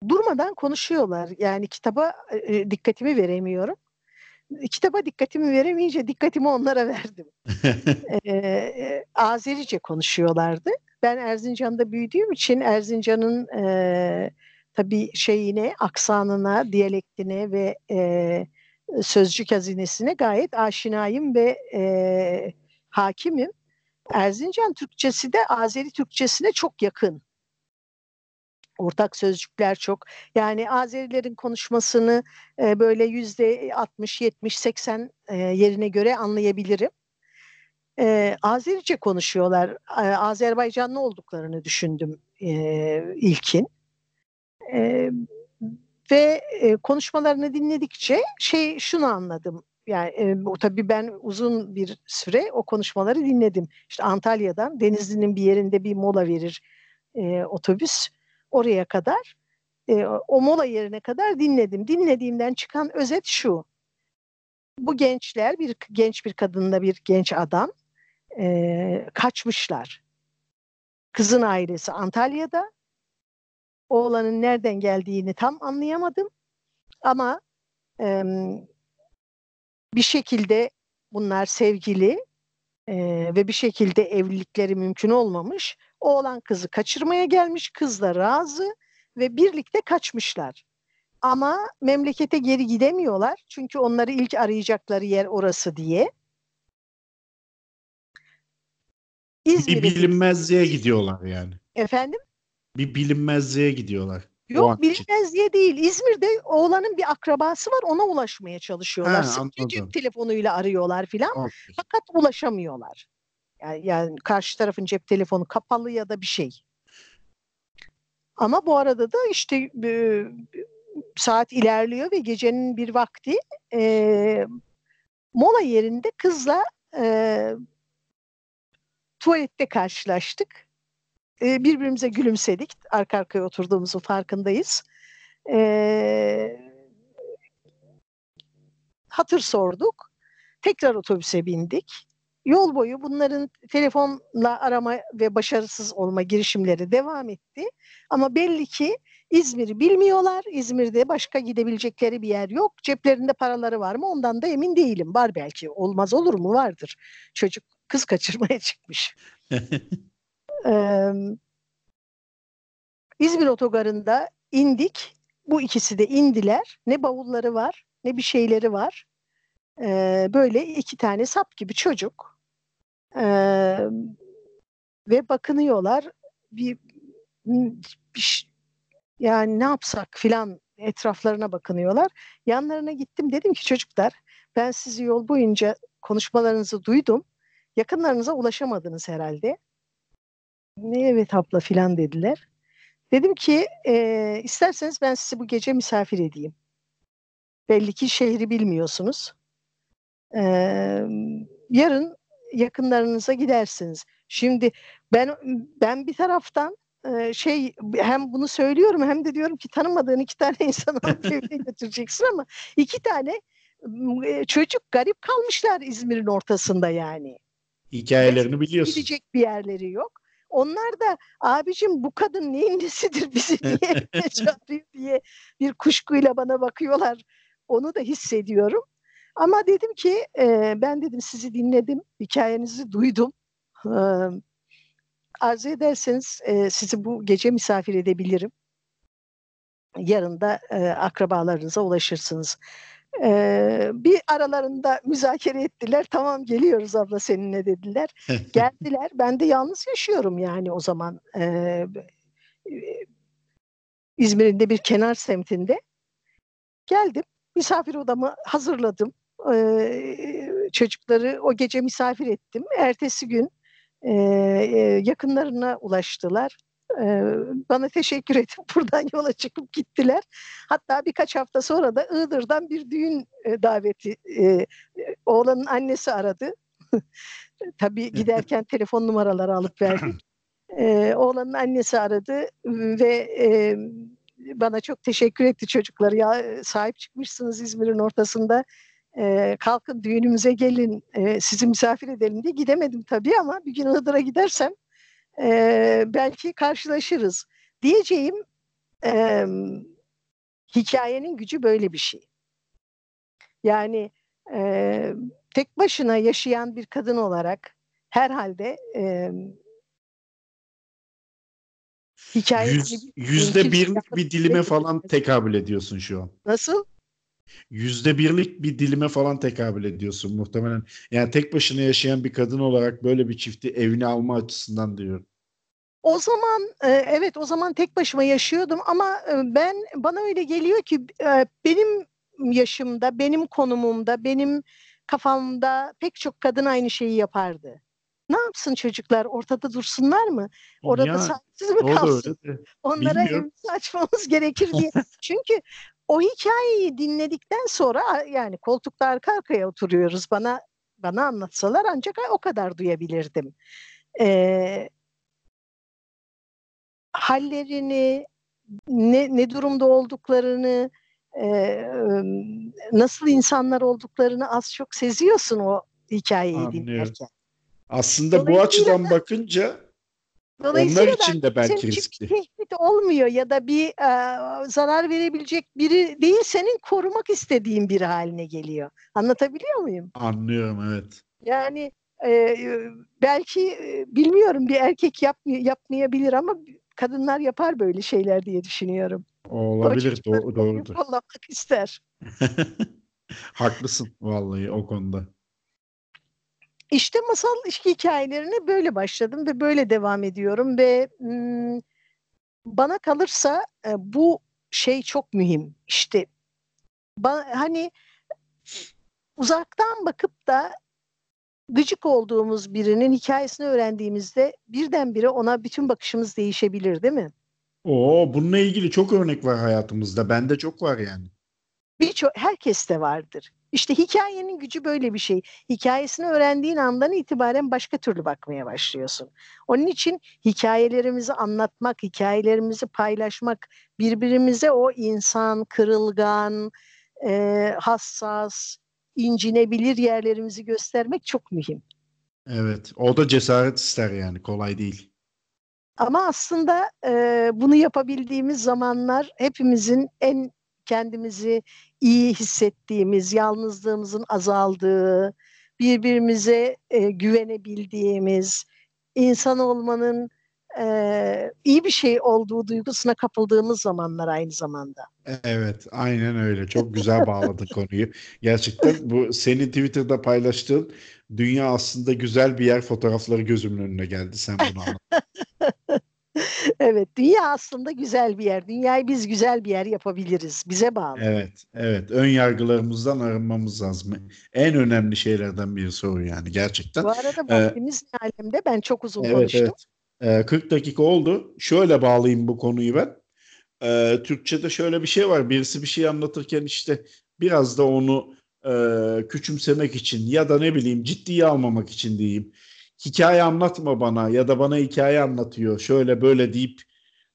Durmadan konuşuyorlar. Yani kitaba e, dikkatimi veremiyorum kitaba dikkatimi veremeyince dikkatimi onlara verdim. ee, Azerice konuşuyorlardı. Ben Erzincan'da büyüdüğüm için Erzincan'ın e, tabii şeyine, aksanına, diyalektine ve e, sözcük hazinesine gayet aşinayım ve e, hakimim. Erzincan Türkçesi de Azeri Türkçesine çok yakın ortak sözcükler çok. Yani Azerilerin konuşmasını e, böyle yüzde 60, 70, 80 e, yerine göre anlayabilirim. E, Azerice konuşuyorlar. E, Azerbaycanlı olduklarını düşündüm e, ilkin. E, ve e, konuşmalarını dinledikçe şey şunu anladım. Yani e, tabii ben uzun bir süre o konuşmaları dinledim. İşte Antalya'dan Denizli'nin bir yerinde bir mola verir e, otobüs oraya kadar e, o mola yerine kadar dinledim. Dinlediğimden çıkan özet şu. Bu gençler bir genç bir kadınla bir genç adam e, kaçmışlar. Kızın ailesi Antalya'da. Oğlanın nereden geldiğini tam anlayamadım. Ama e, bir şekilde bunlar sevgili e, ve bir şekilde evlilikleri mümkün olmamış. Oğlan kızı kaçırmaya gelmiş, kız da razı ve birlikte kaçmışlar. Ama memlekete geri gidemiyorlar çünkü onları ilk arayacakları yer orası diye. İzmir'e bir bilinmezliğe gidiyorlar yani. Efendim? Bir bilinmezliğe gidiyorlar. Yok bilinmezliğe değil. İzmir'de oğlanın bir akrabası var ona ulaşmaya çalışıyorlar. Sıkça cep telefonuyla arıyorlar filan. Okay. Fakat ulaşamıyorlar. Yani, yani karşı tarafın cep telefonu kapalı ya da bir şey. Ama bu arada da işte e, saat ilerliyor ve gecenin bir vakti e, mola yerinde kızla e, tuvalette karşılaştık. E, birbirimize gülümsedik. Arka arkaya oturduğumuzun farkındayız. E, hatır sorduk. Tekrar otobüse bindik. Yol boyu bunların telefonla arama ve başarısız olma girişimleri devam etti. Ama belli ki İzmir'i bilmiyorlar. İzmir'de başka gidebilecekleri bir yer yok. Ceplerinde paraları var mı? Ondan da emin değilim. Var belki. Olmaz olur mu? Vardır. Çocuk kız kaçırmaya çıkmış. ee, İzmir otogarında indik. Bu ikisi de indiler. Ne bavulları var ne bir şeyleri var. Ee, böyle iki tane sap gibi çocuk. Ee, ve bakınıyorlar. Bir, bir yani ne yapsak filan etraflarına bakınıyorlar. Yanlarına gittim dedim ki çocuklar ben sizi yol boyunca konuşmalarınızı duydum. Yakınlarınıza ulaşamadınız herhalde. Ne evet abla filan dediler. Dedim ki e, isterseniz ben sizi bu gece misafir edeyim. Belli ki şehri bilmiyorsunuz. E, yarın yakınlarınıza gidersiniz. Şimdi ben ben bir taraftan şey hem bunu söylüyorum hem de diyorum ki tanımadığın iki tane insanı evine götüreceksin ama iki tane çocuk garip kalmışlar İzmir'in ortasında yani. Hikayelerini biliyorsun. Gidecek bir yerleri yok. Onlar da abicim bu kadın neyin nesidir bizi niye çağırıyor diye bir kuşkuyla bana bakıyorlar. Onu da hissediyorum. Ama dedim ki e, ben dedim sizi dinledim, hikayenizi duydum. E, arzu ederseniz e, sizi bu gece misafir edebilirim. Yarın da e, akrabalarınıza ulaşırsınız. E, bir aralarında müzakere ettiler. Tamam geliyoruz abla seninle dediler. Geldiler. Ben de yalnız yaşıyorum yani o zaman. E, İzmir'in de bir kenar semtinde. Geldim. Misafir odamı hazırladım. Ee, çocukları o gece misafir ettim. Ertesi gün e, yakınlarına ulaştılar. E, bana teşekkür edip buradan yola çıkıp gittiler. Hatta birkaç hafta sonra da Iğdır'dan bir düğün e, daveti e, oğlanın annesi aradı. Tabii giderken telefon numaraları alıp verdik. E, oğlanın annesi aradı ve e, bana çok teşekkür etti çocuklar. Ya sahip çıkmışsınız İzmir'in ortasında e, kalkın düğünümüze gelin e, sizi misafir edelim diye gidemedim tabii ama bir gün Iğdır'a gidersem e, belki karşılaşırız. Diyeceğim e, hikayenin gücü böyle bir şey. Yani e, tek başına yaşayan bir kadın olarak herhalde e, hikaye Yüz, yüzde birlik bir dilime falan tekabül ediyorsun şu an. Nasıl? Yüzde birlik bir dilime falan tekabül ediyorsun muhtemelen. Yani tek başına yaşayan bir kadın olarak böyle bir çifti evine alma açısından diyorum. O zaman e, evet o zaman tek başıma yaşıyordum ama e, ben bana öyle geliyor ki e, benim yaşımda, benim konumumda, benim kafamda pek çok kadın aynı şeyi yapardı. Ne yapsın çocuklar? Ortada dursunlar mı? Orada ya, sahipsiz mi kalsın? Onlara evimizi açmamız gerekir diye. Çünkü o hikayeyi dinledikten sonra yani koltukta arka arkaya oturuyoruz bana bana anlatsalar ancak o kadar duyabilirdim. Ee, hallerini ne, ne durumda olduklarını e, nasıl insanlar olduklarını az çok seziyorsun o hikayeyi Anlıyorum. dinlerken. Aslında bu açıdan bakınca onlar için de belki riskli. Tehdit olmuyor ya da bir e, zarar verebilecek biri değil senin korumak istediğin biri haline geliyor. Anlatabiliyor muyum? Anlıyorum evet. Yani e, belki e, bilmiyorum bir erkek yapmay yapmayabilir ama kadınlar yapar böyle şeyler diye düşünüyorum. Olabilir doğru, doğrudur. Kollamak ister. Haklısın vallahi o konuda. İşte masal ilişki hikayelerine böyle başladım ve böyle devam ediyorum ve bana kalırsa e, bu şey çok mühim. İşte hani uzaktan bakıp da gıcık olduğumuz birinin hikayesini öğrendiğimizde birdenbire ona bütün bakışımız değişebilir değil mi? Oo, bununla ilgili çok örnek var hayatımızda. Bende çok var yani. Birçok herkeste vardır. İşte hikayenin gücü böyle bir şey. Hikayesini öğrendiğin andan itibaren başka türlü bakmaya başlıyorsun. Onun için hikayelerimizi anlatmak, hikayelerimizi paylaşmak, birbirimize o insan, kırılgan, e, hassas, incinebilir yerlerimizi göstermek çok mühim. Evet, o da cesaret ister yani, kolay değil. Ama aslında e, bunu yapabildiğimiz zamanlar hepimizin en kendimizi iyi hissettiğimiz, yalnızlığımızın azaldığı, birbirimize e, güvenebildiğimiz, insan olmanın e, iyi bir şey olduğu duygusuna kapıldığımız zamanlar aynı zamanda. Evet, aynen öyle. Çok güzel bağladın konuyu. Gerçekten bu senin Twitter'da paylaştığın dünya aslında güzel bir yer fotoğrafları gözümün önüne geldi. Sen bunu anlat. evet, dünya aslında güzel bir yer. Dünyayı biz güzel bir yer yapabiliriz. Bize bağlı. Evet, evet. Ön yargılarımızdan arınmamız lazım. En önemli şeylerden biri soru yani gerçekten. Bu arada vaktimiz ee, alemde ben çok uzun evet, konuştum. Evet. Ee, 40 dakika oldu. Şöyle bağlayayım bu konuyu ben. Ee, Türkçe'de şöyle bir şey var. Birisi bir şey anlatırken işte biraz da onu e, küçümsemek için ya da ne bileyim ciddiye almamak için diyeyim hikaye anlatma bana ya da bana hikaye anlatıyor şöyle böyle deyip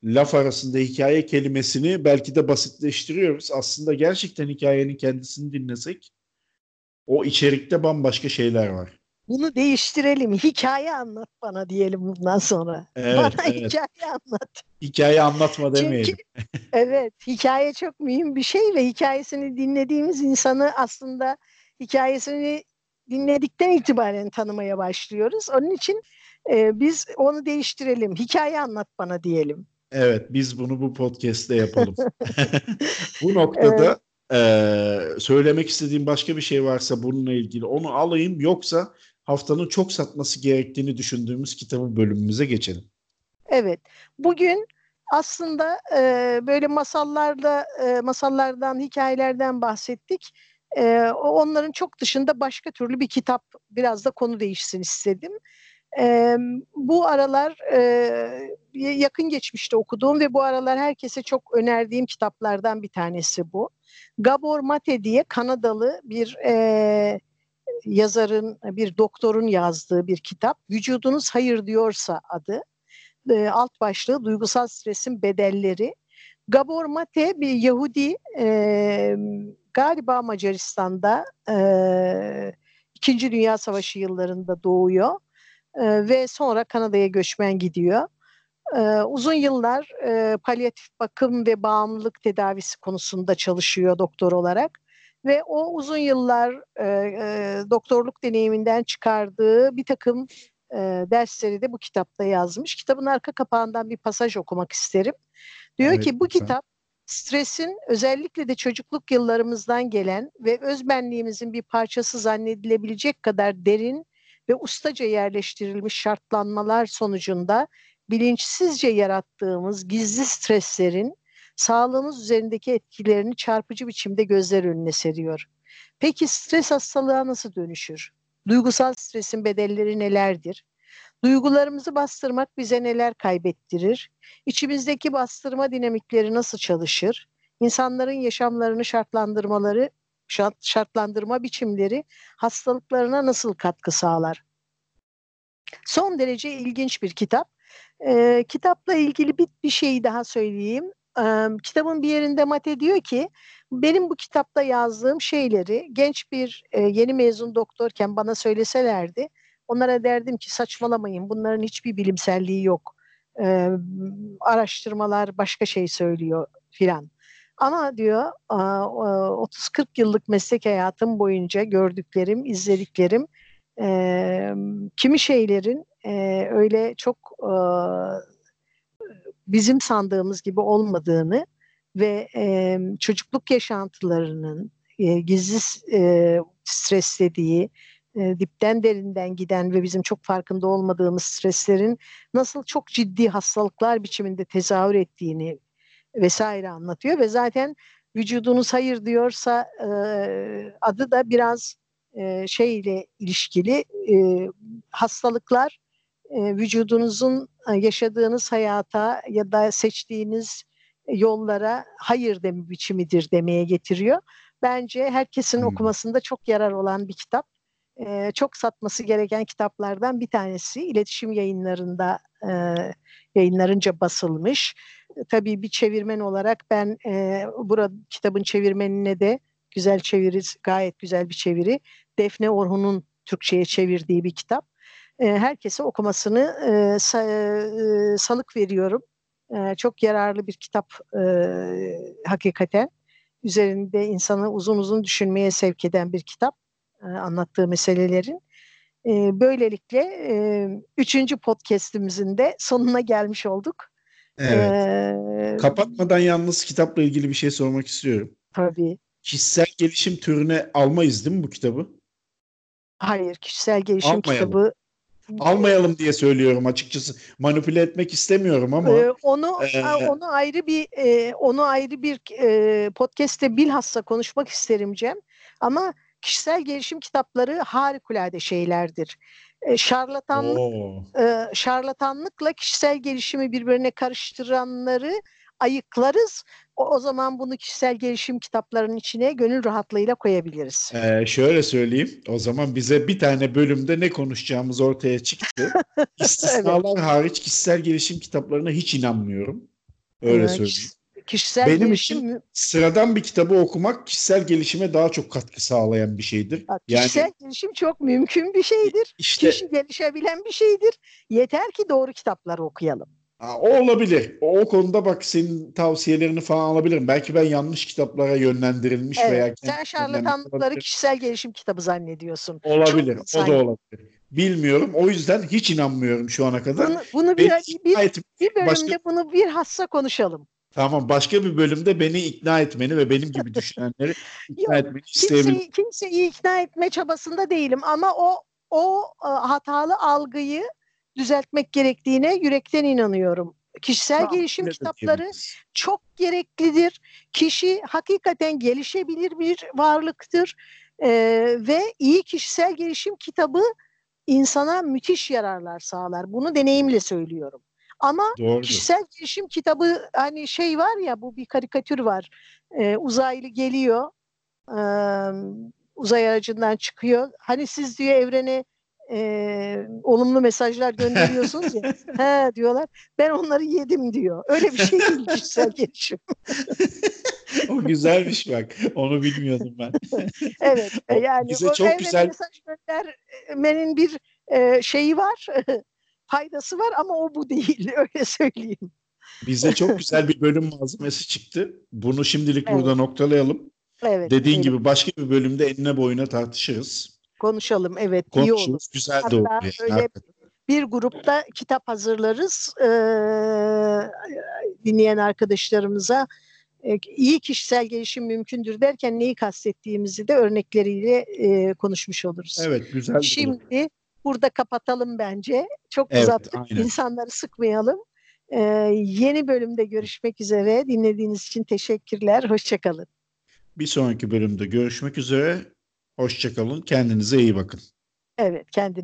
laf arasında hikaye kelimesini belki de basitleştiriyoruz. Aslında gerçekten hikayenin kendisini dinlesek o içerikte bambaşka şeyler var. Bunu değiştirelim. Hikaye anlat bana diyelim bundan sonra. Evet, bana evet. hikaye anlat. Hikaye anlatma demeyelim. Çünkü, evet, hikaye çok mühim bir şey ve hikayesini dinlediğimiz insanı aslında hikayesini dinledikten itibaren tanımaya başlıyoruz. Onun için e, biz onu değiştirelim. Hikaye anlat bana diyelim. Evet, biz bunu bu podcast'te yapalım. bu noktada evet. e, söylemek istediğim başka bir şey varsa bununla ilgili onu alayım. Yoksa haftanın çok satması gerektiğini düşündüğümüz kitabı bölümümüze geçelim. Evet, bugün aslında e, böyle masallarda, e, masallardan, hikayelerden bahsettik e, onların çok dışında başka türlü bir kitap biraz da konu değişsin istedim. E, bu aralar e, yakın geçmişte okuduğum ve bu aralar herkese çok önerdiğim kitaplardan bir tanesi bu. Gabor Mate diye Kanadalı bir e, yazarın, bir doktorun yazdığı bir kitap. Vücudunuz hayır diyorsa adı. E, alt başlığı duygusal stresin bedelleri. Gabor Mate bir Yahudi e, galiba Macaristan'da e, İkinci Dünya Savaşı yıllarında doğuyor e, ve sonra Kanada'ya göçmen gidiyor. E, uzun yıllar e, palyatif bakım ve bağımlılık tedavisi konusunda çalışıyor doktor olarak ve o uzun yıllar e, e, doktorluk deneyiminden çıkardığı bir takım e, dersleri stresin özellikle de çocukluk yıllarımızdan gelen ve özbenliğimizin bir parçası zannedilebilecek kadar derin ve ustaca yerleştirilmiş şartlanmalar sonucunda bilinçsizce yarattığımız gizli streslerin sağlığımız üzerindeki etkilerini çarpıcı biçimde gözler önüne seriyor. Peki stres hastalığa nasıl dönüşür? Duygusal stresin bedelleri nelerdir? Duygularımızı bastırmak bize neler kaybettirir? İçimizdeki bastırma dinamikleri nasıl çalışır? İnsanların yaşamlarını şartlandırmaları, şartlandırma biçimleri hastalıklarına nasıl katkı sağlar? Son derece ilginç bir kitap. Ee, kitapla ilgili bir, bir şey daha söyleyeyim. Ee, kitabın bir yerinde Mate diyor ki benim bu kitapta yazdığım şeyleri genç bir e, yeni mezun doktorken bana söyleselerdi Onlara derdim ki saçmalamayın bunların hiçbir bilimselliği yok. Ee, araştırmalar başka şey söylüyor filan. Ama diyor 30-40 yıllık meslek hayatım boyunca gördüklerim, izlediklerim e, kimi şeylerin e, öyle çok e, bizim sandığımız gibi olmadığını ve e, çocukluk yaşantılarının e, gizli e, streslediği, e, dipten derinden giden ve bizim çok farkında olmadığımız streslerin nasıl çok ciddi hastalıklar biçiminde tezahür ettiğini vesaire anlatıyor ve zaten vücudunuz hayır diyorsa e, adı da biraz e, şeyle ilişkili e, hastalıklar e, vücudunuzun e, yaşadığınız hayata ya da seçtiğiniz yollara hayır deme biçimidir demeye getiriyor. Bence herkesin hmm. okumasında çok yarar olan bir kitap. Çok satması gereken kitaplardan bir tanesi. İletişim yayınlarında e, yayınlarınca basılmış. E, tabii bir çevirmen olarak ben e, burada kitabın çevirmenine de güzel çeviri, gayet güzel bir çeviri. Defne Orhun'un Türkçe'ye çevirdiği bir kitap. E, herkese okumasını e, sa, e, salık veriyorum. E, çok yararlı bir kitap e, hakikaten. Üzerinde insanı uzun uzun düşünmeye sevk eden bir kitap. E, anlattığı meselelerin. E, böylelikle e, üçüncü podcastimizin de sonuna gelmiş olduk. Evet. Ee, Kapatmadan yalnız kitapla ilgili bir şey sormak istiyorum. Tabii. Kişisel gelişim türüne almayız değil mi bu kitabı? Hayır, kişisel gelişim Almayalım. kitabı almayalım diye söylüyorum açıkçası. Manipüle etmek istemiyorum ama ee, onu e, onu ayrı bir e, onu ayrı bir e, podcast'te bilhassa konuşmak isterim Cem. Ama kişisel gelişim kitapları harikulade şeylerdir. E, şarlatanlık e, şarlatanlıkla kişisel gelişimi birbirine karıştıranları ayıklarız. O, o zaman bunu kişisel gelişim kitaplarının içine gönül rahatlığıyla koyabiliriz. Ee, şöyle söyleyeyim. O zaman bize bir tane bölümde ne konuşacağımız ortaya çıktı. İstisnalar evet. hariç kişisel gelişim kitaplarına hiç inanmıyorum. Öyle evet, söyleyeyim. Kişisel Benim gelişim için sıradan bir kitabı okumak kişisel gelişime daha çok katkı sağlayan bir şeydir. Kişisel yani, gelişim çok mümkün bir şeydir. İşte, Kişi gelişebilen bir şeydir. Yeter ki doğru kitapları okuyalım. O olabilir. O, o konuda bak senin tavsiyelerini falan alabilirim. Belki ben yanlış kitaplara yönlendirilmiş evet, veya sen şarlatanlıkları kişisel gelişim kitabı zannediyorsun. Olabilir. Çok o da olabilir. Bilmiyorum. O yüzden hiç inanmıyorum şu ana kadar. Bunu, bunu bir, bir, bir, bir bölümde başka... bunu bir hassa konuşalım. Tamam başka bir bölümde beni ikna etmeni ve benim gibi düşünenleri ikna Yok, etmeni isteyebilirim. Kimseyi, kimseyi ikna etme çabasında değilim ama o o e, hatalı algıyı düzeltmek gerektiğine yürekten inanıyorum. Kişisel tamam, gelişim kitapları çok gereklidir. Kişi hakikaten gelişebilir bir varlıktır ee, ve iyi kişisel gelişim kitabı insana müthiş yararlar sağlar. Bunu deneyimle söylüyorum. Ama Doğrudur. kişisel gelişim kitabı hani şey var ya bu bir karikatür var. Ee, uzaylı geliyor. E, uzay aracından çıkıyor. Hani siz diyor evrene e, olumlu mesajlar gönderiyorsunuz ya. He diyorlar. Ben onları yedim diyor. Öyle bir şey değil kişisel gelişim. o güzelmiş bak. Onu bilmiyordum ben. evet. Yani Bize o çok güzel mesaj göndermenin bir e, şeyi var. Faydası var ama o bu değil. Öyle söyleyeyim. Bize çok güzel bir bölüm malzemesi çıktı. Bunu şimdilik evet. burada noktalayalım. Evet. Dediğin evet. gibi başka bir bölümde enine boyuna tartışırız konuşalım. Evet Konuşuruz, iyi olur. Güzel de olur. Öyle bir grupta kitap hazırlarız. Ee, dinleyen arkadaşlarımıza e, iyi kişisel gelişim mümkündür derken neyi kastettiğimizi de örnekleriyle e, konuşmuş oluruz. Evet güzel. Şimdi olur. Burada kapatalım bence. Çok evet, uzattık. Aynen. İnsanları sıkmayalım. Ee, yeni bölümde görüşmek üzere. Dinlediğiniz için teşekkürler. Hoşçakalın. Bir sonraki bölümde görüşmek üzere. Hoşçakalın. Kendinize iyi bakın. Evet, kendinize